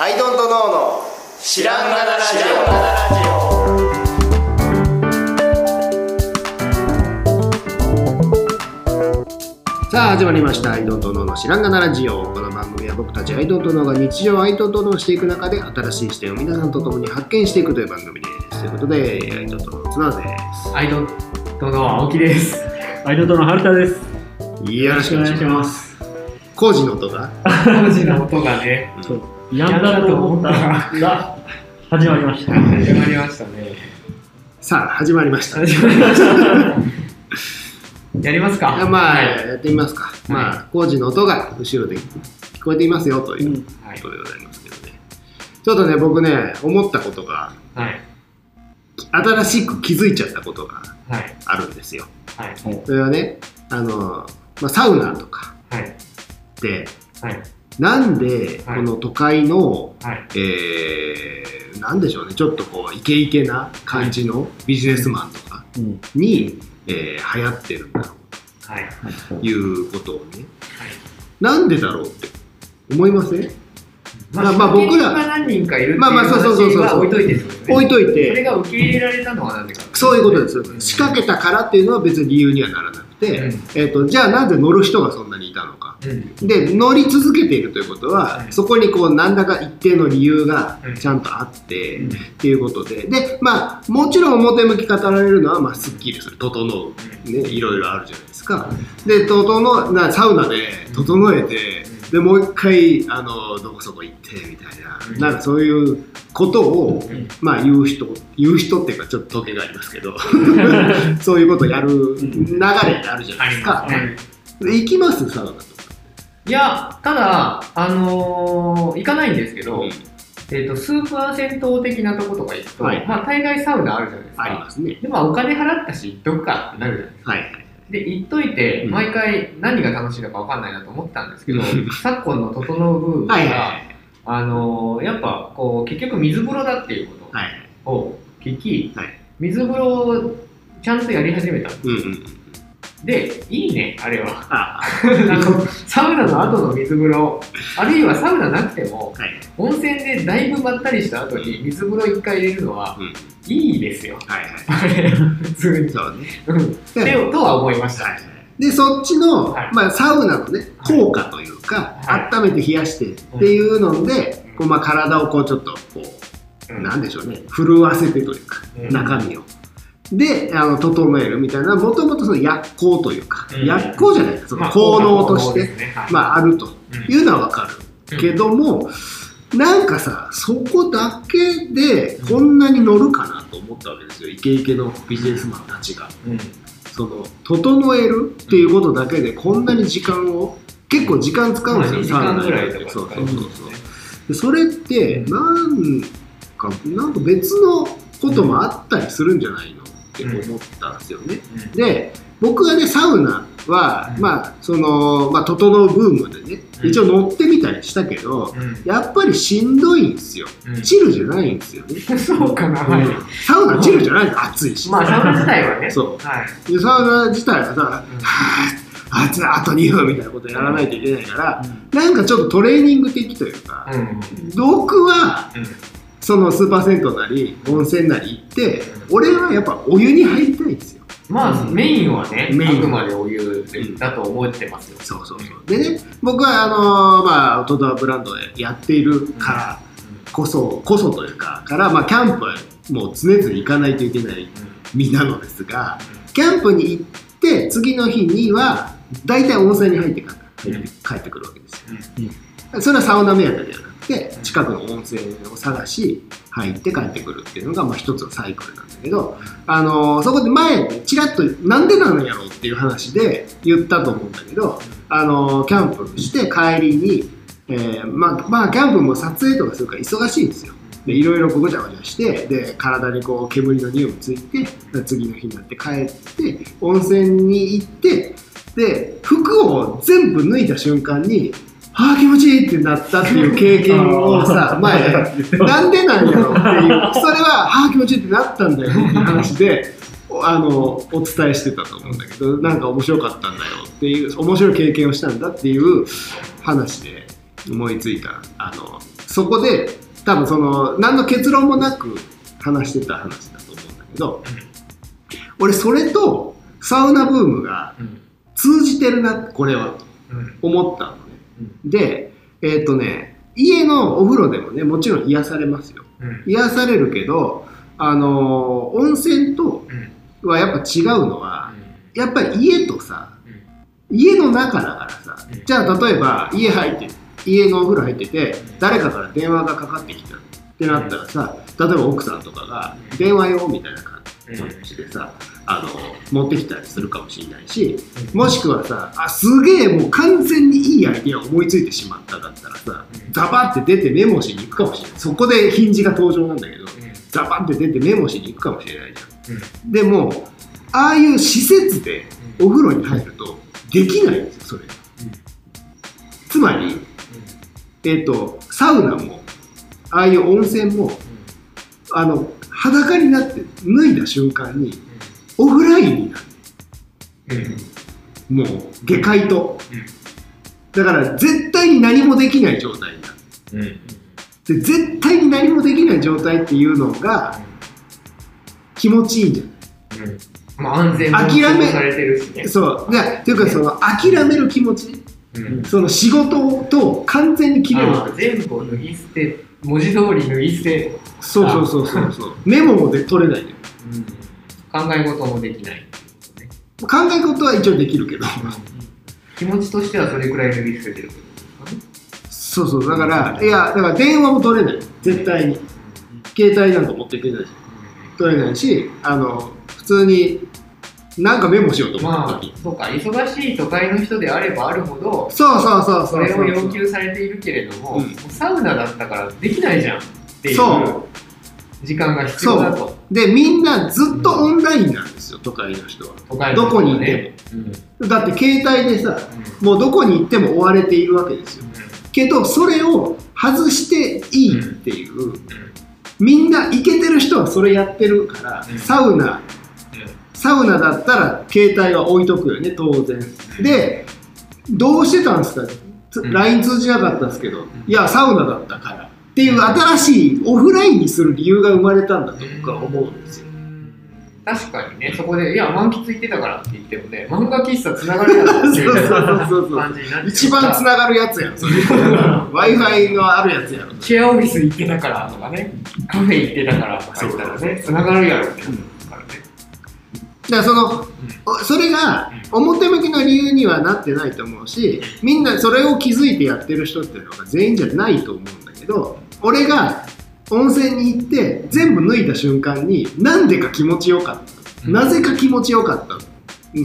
アイドントノーの知らんがなラジさあ始まりました「アイドントノーの知らんがなラジオ」この番組は僕たちアイドントノーが日常をアイドントノーしていく中で新しい視点を皆さんと共に発見していくという番組です。ということでアイドントノーの綱です。アイドントの青木です。アイドントの春田です。よろしくお願いします。工事の音が。文字の音がね、やんだと思ったら 始まりました。始まりましたね。さあ始まりました。始まりました。やりますか。まあ、はい。やってみますか、まあ工事の音が後ろで聞こえていますよというこはいとでございますけどね、ちょっとね僕ね思ったことがはい。新しく気づいちゃったことがはい。あるんですよ。はい。それはねあの、まあ、サウナとかはい。ではいなんではい。この都会の、はい。えーなんでしょうね。ちょっとこうイケイケな感じのビジネスマンとかうん。に、えー流行ってるんだろはい。うとい。うことをね。なんでだろうって思いません？まあまあ僕らが何人かいるまあまあそうそうそうそう。置いといてね。置いといそれてが受け入れられたのはなんでか。そういうことです。仕掛けたからっていうのは別に理由にはならなくて、うん。えー、とじゃあなんで乗る人がそんなにいたのか。うんで乗り続けているということは、うん。そこにこう何らか一定の理由がうん。ちゃんとあって、うん。っていうことで。でまあもちろん表向き語られるのは、まあ、すっきりする。整う、ね、いろいろあるじゃないですか。で整うなサウナで整えて、うん。でもう一回あのどこそこ行ってみたいな,、うん。なんかそういうことを、うん。まあ言う人言う人っていうかちょっと時計がありますけど そういうことをやる流れあるじゃないですか。ま。すね。で行きます？サウナ。いや、ただ、あのー行かないんですけど、うんえー、とスーパー銭湯的なとことか行くと、はいまあ、大概サウナあるじゃないですか。ありますね。で、まあ、お金払ったし、行っとくかってなるじゃないですか。はいはい。で、行っといて、うん毎回何が楽しいのか分かんないなと思ったんですけどうん、昨今の整うブームが、はいはいあのーやっぱこう、結局水風呂だっていうこはい。とを聞き、はい水風呂をちゃんとやり始めたうんうん。で、いいね、あれは。ああのサウナの後の水風呂、あるいはサウナなくても、はい。温泉でだいぶまったりした後に水風呂一回入れるのはうん。いいですよ。はいはい。普通に。そうね。うん。ででとは思いました。はい。で、そっちの、はいまあ、サウナのね、はい効果というか、はい温めて冷やしてっていうので、うんこうまあ、体をこうちょっと、こう、うんなんでしょうね、震わせてというか、うん中身を。で、あの、整えるみたいな、もともとその薬効というか、うん。薬効じゃないか、そのまあ効能として、まあ、あるとうんいうのはわかる。けども、なんかさそこだけでこんなに乗るかなと思ったわけですよ。イケイケのビジネスマンたちが。うん。その整えるっていうことだけでこんなに時間を結構時間使うんですよ、まあ2時サウぐらいとかそう使そうそう。それってなんかなんか別のこともあったりするんじゃないの？って思ったんですよね、うん。で僕がねサウナは、うん。まあその、まあ、整うブームでねうん。一応乗ってみたりしたけど、うん。やっぱりしんどいんですよ。うん。チルじゃないんですよね、そうかな、はい。うんサウナチルじゃないの。暑いし、まあ、サウナ自体はね。そう。はい。でサウナ自体はさ、うん。はあ暑いあと2分みたいなことやらないといけないから、なんかちょっとトレーニング的というか、うん。僕はうんそのスーパー銭湯なり温泉なり行って、う俺はやっぱお湯に入りたいんですよ。まあ、メインはね、メイン。あくまでお湯だと思ってますよ。そうそうそう。でね僕はあのーまあアウトドアブランドでやっているからこそこそというかから、まあ、キャンプはもう常々行かないといけない身なのですがキャンプに行って次の日には大体温泉に入ってから入って帰ってくるわけですよ、それはサウナ目当てではなくて近くの温泉を探し入って帰ってくるっていうのがまあ一つのサイクルなんだけど、あのーそこで前ちらっとなんでなのやろうっていう話で言ったと思うんだけど、あのーキャンプして帰りに、えーまあ、まあキャンプも撮影とかするから忙しいんですよ。でいろいろごちゃごちゃしてで体にこう煙の匂いもついて次の日になって帰って温泉に行ってで服を全部脱いだ瞬間にああ気持ちいいってなったっていう経験をさ 前なんでなんやろっていう それはああ気持ちいいってなったんだよっていう話であのお伝えしてたと思うんだけどなんか面白かったんだよっていう面白い経験をしたんだっていう話で思いついた。あのスそこで多分その何の結論もなく話してた話だと思うんだけど、俺それとサウナブームがうん。通じてるなこれは。うん。思ったの。ね、でえっ、とね家のお風呂でもねもちろん癒されますよ。うん。癒されるけどあのー温泉とうん。はやっぱ違うのはやっぱり家とさ家の中だからさうん。じゃあ例えば家入って家のお風呂入ってて誰かから電話がかかってきたってなったらさ例えば奥さんとかが「電話よ」みたいな感じでさあの持ってきたりするかもしれないしもしくはさあすげえもう完全にいいアイデアを思いついてしまっただったらさザバって出てメモしに行くかもしれない。そこでヒンジが登場なんだけどザバって出てメモしに行くかもしれないじゃん。でもああいう施設でお風呂に入るとできないんですよそれつまりえっ、とサウナもああいう温泉もあの裸になって脱いだ瞬間にオフラインになる。もう下界と。だから絶対に何もできない状態になる。で絶対に何もできない状態っていうのが気持ちいいんじゃないまあ安全もされてるしね。そう。でっていうかその諦める気持ち。うん。その仕事と完全に切れる。全部を脱ぎ捨て文字通り脱ぎ捨て。そうそうそうそう。そうメモもで取れない。のよ考え事もできない。考え事は一応できるけど。気持ちとしてはそれくらい脱ぎ捨ててる。そうそう。だからいやだから電話も取れない。絶対に。携帯なんか持っていけないし。取れないしあの普通になんかメモしようと思ったまあ時、そうか、忙しい都会の人であればあるほど、そうそうそうそそう。れを要求されているけれども、うん。もうサウナだったからできないじゃんっていうそ時間が必要だと。でみんなずっとオンラインなんですよ都会の人は。都会の人どこにいはてうん。もだって携帯でさうん。もうどこに行っても追われているわけですよ。けどそれを外していいっていう、みんなイケてる人はそれやってるから、うん。サウナ。サウナだったら携帯は置いとくよね当然。でどうしてたんですか、LINE 通じなかったんですけど、いやサウナだったからっていう新しいオフラインにする理由が生まれたんだと僕は思うんですよ、確かにね、そこで、いや、満喫行ってたからって言ってもね、漫画喫茶つながるやろっていう感じになって一番つながるやつやんそれ。w i f i のあるやつやろシェアオフィス行ってたからとかね、カフェ行ってたからとか言ったらね、つながるやろってなるからね。だからそのおそれが表向きの理由にはなってないと思うしみんなそれを気づいてやってる人っていうのが全員じゃないと思うんだけど俺が温泉に行って全部脱いだ瞬間になんでか気持ちよかった、うん。なぜか気持ちよかった。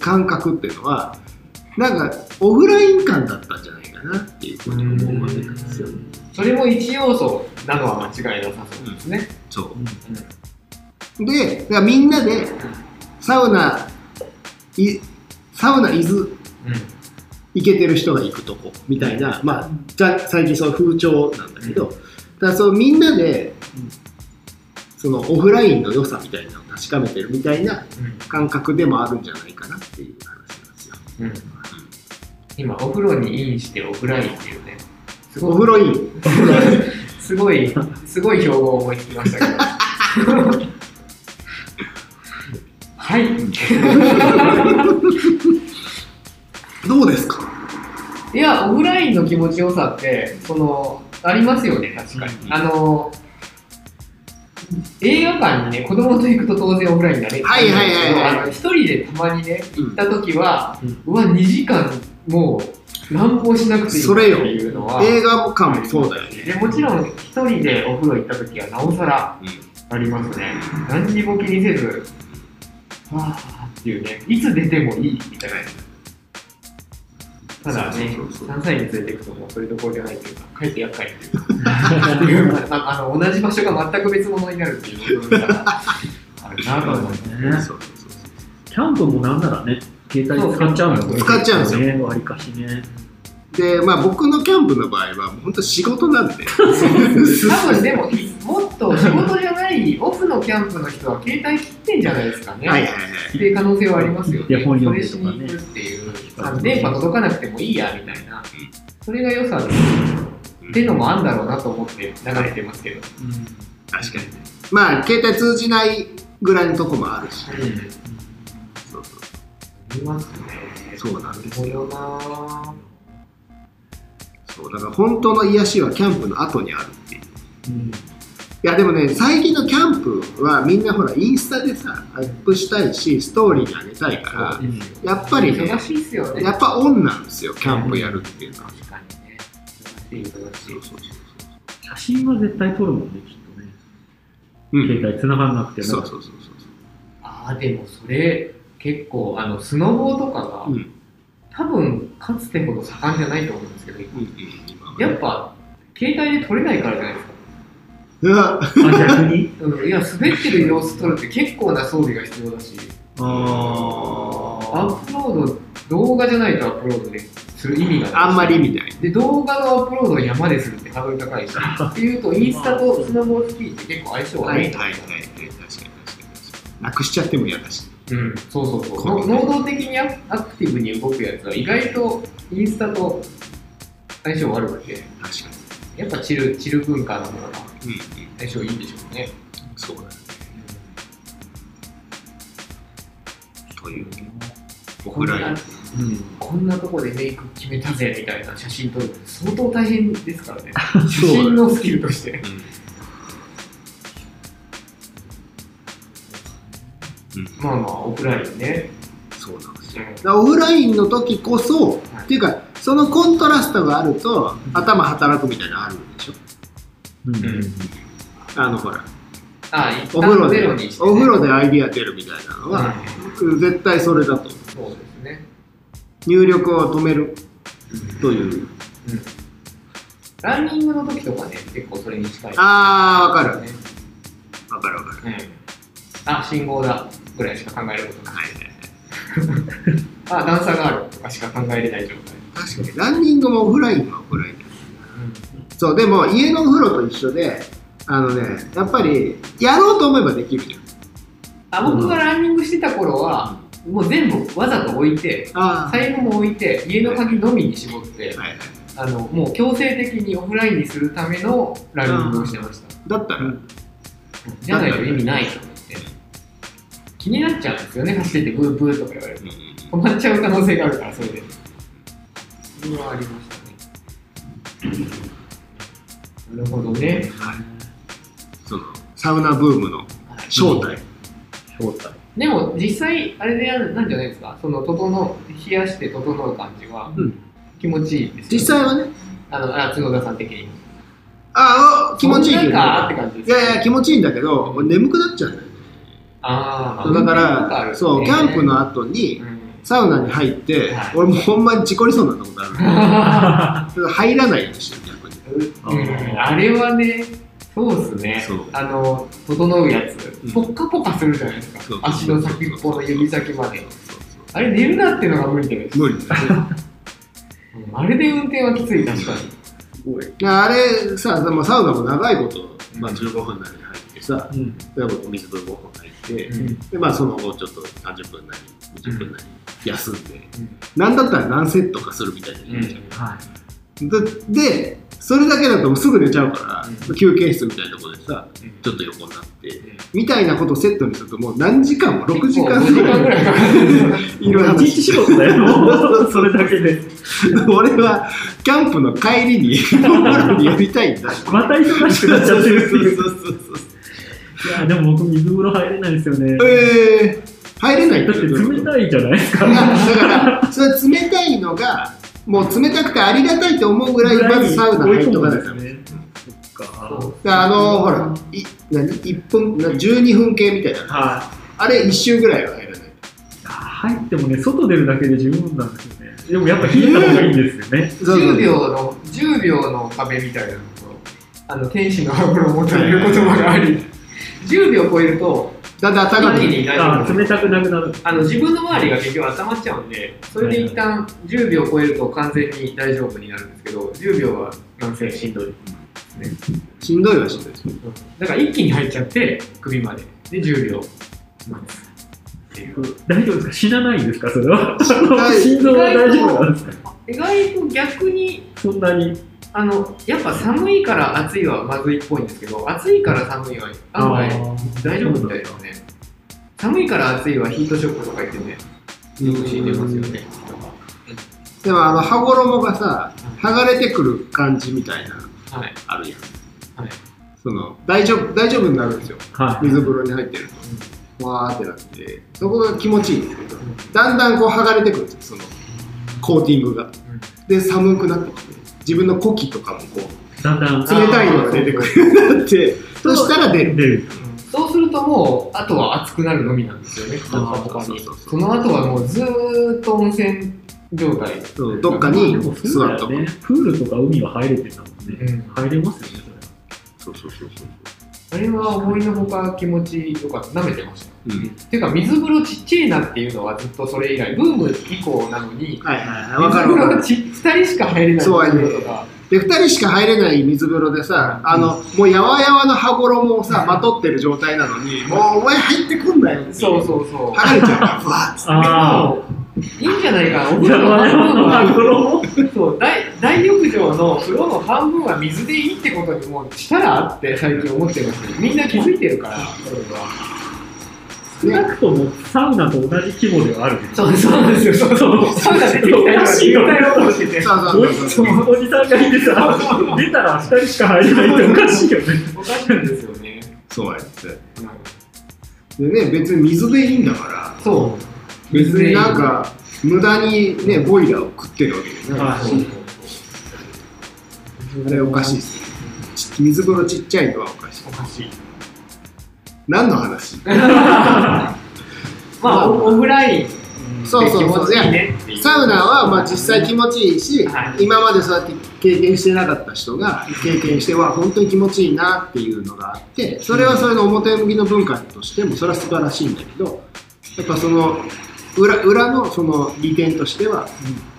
感覚っていうのはなんかオフライン感だったんじゃないかなっていうふうに思うわけなんですよ、それも一要素なのは間違いなさそうですね。そう。でだからみんなでサウナいサウナ伊豆行けてる人が行くとこみたいな、まあ、じゃ最近その風潮なんだけど、だからそのみんなでそのオフラインの良さみたいなのを確かめてるみたいな感覚でもあるんじゃないかなっていう話なんですよ。うん今、お風呂にインしてオフラインっていうね、すごいお風呂いいすごい、すごい標語を思いつきましたけど。はい。どうですか？いや、オフラインの気持ちよさって、その、ありますよね、確かに。あの、映画館にね、子供と行くと当然オフラインだね。はいはいはいはい一人でたまにね、行った時は、ううわ、2時間もう乱歩しなくていいっていうのは。映画館もそうだよね。でもちろん、一人でお風呂行った時はなおさらありますね。何にも気にせず、はあっていうね、いつ出てもいいみたいな。ただねそうそうそう、3歳に連れていくともうそれどころじゃないというか、かえって厄介っていうか、まあ、あの同じ場所が全く別物になるっていうことがあるなと思って。そうそうそうキャンプもなんならね、携帯使っちゃうもんね。使っちゃうんですよね、わりかしね。で、まあ僕のキャンプの場合は、本当仕事なんで。多分でも、もっと仕事じゃないオフのキャンプの人は携帯切ってんじゃないですかね。はいはいはい。っていう可能性はありますよね。で本読んでそとかねっていう、あ電波届かなくてもいいやみたいな、それが良さです。っていうのもあるんだろうなと思って流れてますけど。確かにねまあ携帯通じないぐらいのとこもあるし、うん。そうそうありますね。そうなんですよそうだから本当の癒しはキャンプの後にあるっていううんいやでもね最近のキャンプはみんなほらインスタでさアップしたいしストーリーに上げたいからうんやっぱりね忙しいっすよね。やっぱオンなんですよキャンプやるっていうのは、確かにね。忙しい、忙しい。そうそうそう写真は絶対撮るもんね、きっとね。うん携帯繋がんなくても。そうそうそうそうああ、でもそれ、結構、あの、スノボーとかが、うん多分、かつてほど盛んじゃないと思うんですけど、うんうん今はやっぱ、携帯で撮れないからじゃないですか。逆に？うん、いや、滑ってる様子撮るって結構な装備が必要だし、あアップロード、動画じゃないとアップロードでする意味がない。あんまり意味な。いで、動画のアップロードを山でするってハードル高いし、っていうと、インスタとスノボースキーって結構相性悪い。はいはいはいはい確かに確かに。なくしちゃっても嫌だし。うん、そうそうそう。このの能動的にアアクティブに動くやつは意外とインスタと相性悪くて、確かやっぱチルチル文化の方が相性いいんでしょうね。そうだね。という。オフラインこんなとこでメイク決めたぜみたいな写真撮るって相当大変ですからね。写真のスキルとして。うん。まあまあ、オフラインね。そうなんですよ。オフラインの時こそ、はい。っていうかそのコントラストがあると頭働くみたいなのあるんでしょ？うんうんあのほらあ、一お風呂でね。お風呂でアイディア出るみたいなのは、絶対それだと思うそうですね。入力を止めるというランニングの時とかね、結構それに近い。あーわかるね。わかるわかるうん。あ、信号だぐらいしか考えることない。はい あ、段差があるとかしか考えれない状態。確かにランニングもオフラインはオフラインそうでも家のお風呂と一緒であのねやっぱりやろうと思えばできるじゃんあ僕がランニングしてた頃は、もう全部わざと置いて、あ財布も置いて、家の鍵のみに絞って、はいはいあのもう強制的にオフラインにするためのランニングをしてました。だったら、じゃないと意味ないと思って。気になっちゃうんですよね、走っててブーブーとか言われると。止まっちゃう可能性があるから、それで。それはありましたね。なるほどね。そのサウナブームの正体、正体。でも実際あれでやるなんじゃないですか？その整う冷やして整う感じはうん。気持ちいいですよ実際はね。あのあ角田さん的に。ああ気持ちいいかって感じですいやいや気持ちいいんだけど俺眠くなっちゃうんだよねああだからそうキャンプの後にうん。サウナに入って、はい。俺もうほんまに事故りそうになったことある 入らないようにしてるうん。あれはねそうっすね。あの整うやつ、うん。ポッカポカするじゃないですか。足の先っぽの指先まで。あれ寝るなっていうのが無理です。無理。だようんあれで運転はきつい確かに。あれさでもサウナも長いこと、まあ、15分なりに入ってさ、うん。お水と5分入って、うん。でまあその後ちょっと30分なり20分なり休んで、うん。なんだったら何セットかするみたいなでそれだけだとすぐ寝ちゃうから、うん休憩室みたいなところでさうんちょっと横になって、みたいなことをセットにするともう何時間も6時間結構5時間ぐらい いろいろ一日仕事だよ。それだけで。俺はキャンプの帰りにお風呂に呼びたいんだまた忙しくなっちゃってるっていう。そうそうそうそういや、でも僕水風呂入れないですよね。えー、入れないだって冷たいじゃないですか。だからそれ冷たいのがもう冷たくてありがたいと思うぐらいまずサウナ入っとかないとね。そっか。であのほらい何？1分な12分計みたいなはい。あれ1周ぐらいは入らない入ってもね、外出るだけで十分なんですよね。でもやっぱ冷えた方がいいんですよね。そうそう10秒の10秒の壁みたいなのとあの天使の羽衣という言葉があり10秒超えるとだんだん暖かく一気に大丈あ夫冷たくなくなる。あの自分の周りが結局温まっちゃうんでそれで一旦10秒超えると完全に大丈夫になるんですけど10秒はなんせしんどいしんどいはしんどいですだから一気に入っちゃって首まで。で10秒。待つ大丈夫ですか？死なないんですか？それは。心臓は大丈夫なんですか？意外と逆にそんなに。あのやっぱ寒いから暑いはまずいっぽいんですけど暑いから寒いは案外大丈夫みたいですね。寒いから暑いはヒートショックとか言ってねよく死んでますよねでもあの羽衣がさ剥がれてくる感じみたいなはい。あるやん、はい。その大丈夫大丈夫になるんですよ。はい。水風呂に入ってると。わーってなってそこが気持ちいいんですけどだんだんこう剥がれてくるんですよそのコーティングが。で寒くなってきて自分の呼気とかもこうだんだん冷たいのが出てくるようになってそしたら出る。出る。そうするともうあとは暑くなるのみなんですよねそうポカポカにそう。そうそうその後はもうずーっと温泉状態。そうどっかに座っとく。よね。プールとか海は入れてんだもんね。うん。入れますよね、そうそうそうそうあれは思いのほか気持ちよかった。舐めてました。うん。ていうか水風呂ちっちゃいなっていうのはずっとそれ以来ブーム以降なのにはいはいはい。わ水風呂ち2人しか入れないそうやね水風呂とかで2人しか入れない水風呂でさあのもうやわやわの羽衣をさまとってる状態なのにもうお前入ってくんなよってそうそうそう。剥がれちゃうからふわっつっていいんじゃないかな？お風呂のま半分あ、はそう大大浴場の風呂の半分は水でいいってことにもうしたらって最近思ってます。みんな気づいてるからそれは。少なくともサウナと同じ規模ではある。そうそうなんですよ。そうそう。サウナ出てきた人が絶対落としいてさ、出たら2人しか入れないっておかしいよね。おかしいんですよね、そうやって。うんでね別に水でいいんだから。そう別になんか無駄にねボイラーを食ってるわけじゃない。はい。そうあれおかしいです。水風呂ちっちゃいのはおかしい。おかしい。何の話？まあオオフラインそうそうそう。いいサウナはまあ実際気持ちいいし、はい。今までそうやって経験してなかった人が経験しては本当に気持ちいいなっていうのがあってそれはそれの表向きの文化としてもそれは素晴らしいんだけどやっぱその裏裏のその利点としては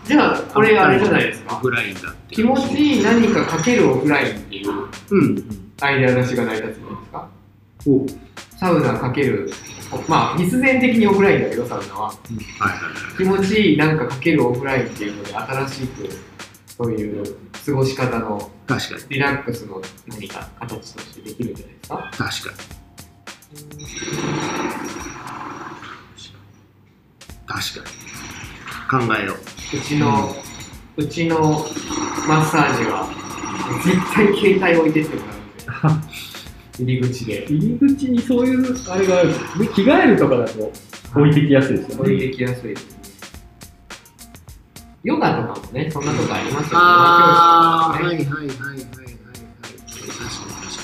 じゃあこれあれじゃないですか。オフラインだ気持ちいい何かかけるオフラインっていううん。アイデア出しが成り立つんじゃないですか。お。サウナかけるまあ必然的にオフラインだけどサウナは。はいはい気持ちいいなんかかけるオフラインっていうので新しくそういう過ごし方の確かに。リラックスの何か形としてできるんじゃないですか。確かに確かに考えよううちの、うちのマッサージは絶対携帯置いてってもらうんで入り口で入り口にそういうあれがあるんで。着替えるとかだと置いてきやすいですよね。置いてきやすいですねヨガとかもねそんなとこありますよねああ、ねはいはいはいはいはいはい。確かに確か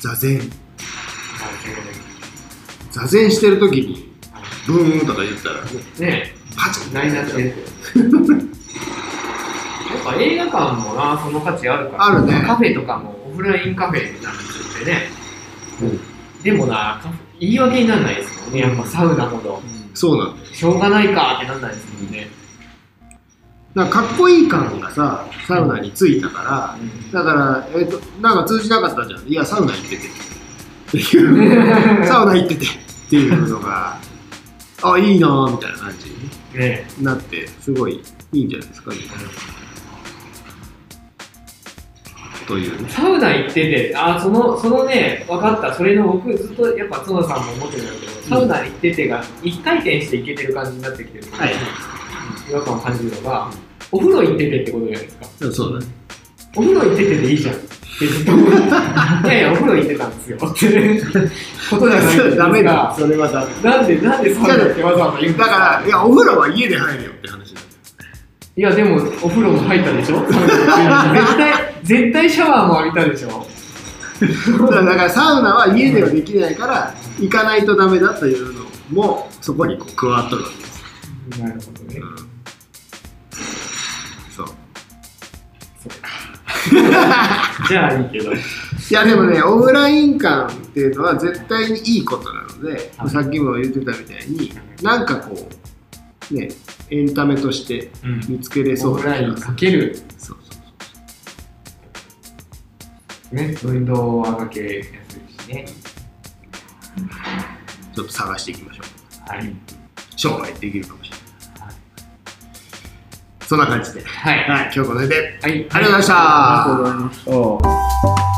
に。座禅。座禅してるときに、ブーンとか言ったら、ねパチン成り立ちですよやっぱ映画館もなその価値あるから。あるね。カフェとかもオフラインカフェなんですよね、でもな言い訳にならないですもんね。やっぱサウナほど。そうなん。しょうがないかってなんないですもんね、なんかかっこいい感がさ、サウナについたから、だから、えっ、と、なんか通じなかったじゃん。いや、サウナ行ってて。っていう、サウナ行っててっていうのが、あ、いいなぁ、みたいな感じにねなって、すごいいいんじゃないですかね。というね。サウナ行ってて、あそのそのね、分かった、それの僕、ずっとやっぱ角田さんも思ってるんだけど、サウナ行っててが一回転していけてる感じになってきてる、はい違和感を感じるのが、お風呂行っててってことじゃないですか。そうだね。お風呂行っててでいいじゃんいやいや、お風呂行ってたんですよことじゃないですか。ダメだ、それはダメ。なんで、なんでサウナってわざわざ言うだから、いや、お風呂は家で入れよって話だ。いや、でも、お風呂も入ったでしょ？絶対、絶対シャワーも浴びたでしょ？だから、だからサウナは家ではできないから、行かないとダメだというのも、そこにこう加わっとるわけです。なるほどね。うん じゃあいいけど。いやでもね、オフライン感っていうのは絶対にいいことなので、はいさっきも言ってたみたいに、なんかこう、ね、エンタメとしてうん見つけれそうオフラインかける、そうそうね、運動はかけやすいしね。ちょっと探していきましょう。はい。商売できるかもしれない。そんな感じで、はい。はい、今日この辺ではい。ありがとうございましたありがとうございました。